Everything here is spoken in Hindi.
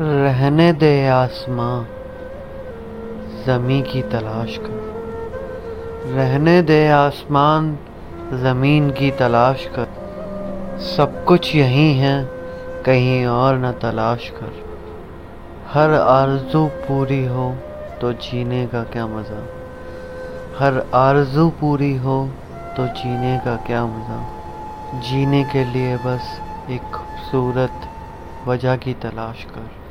रहने दे आसमां, ज़मी की तलाश कर। रहने दे आसमान, ज़मीन की तलाश कर। सब कुछ यहीं है, कहीं और न तलाश कर। हर आरज़ू पूरी हो तो जीने का क्या मज़ा? हर आरज़ू पूरी हो तो जीने का क्या मज़ा? जीने के लिए बस एक खूबसूरत वजह की तलाश कर।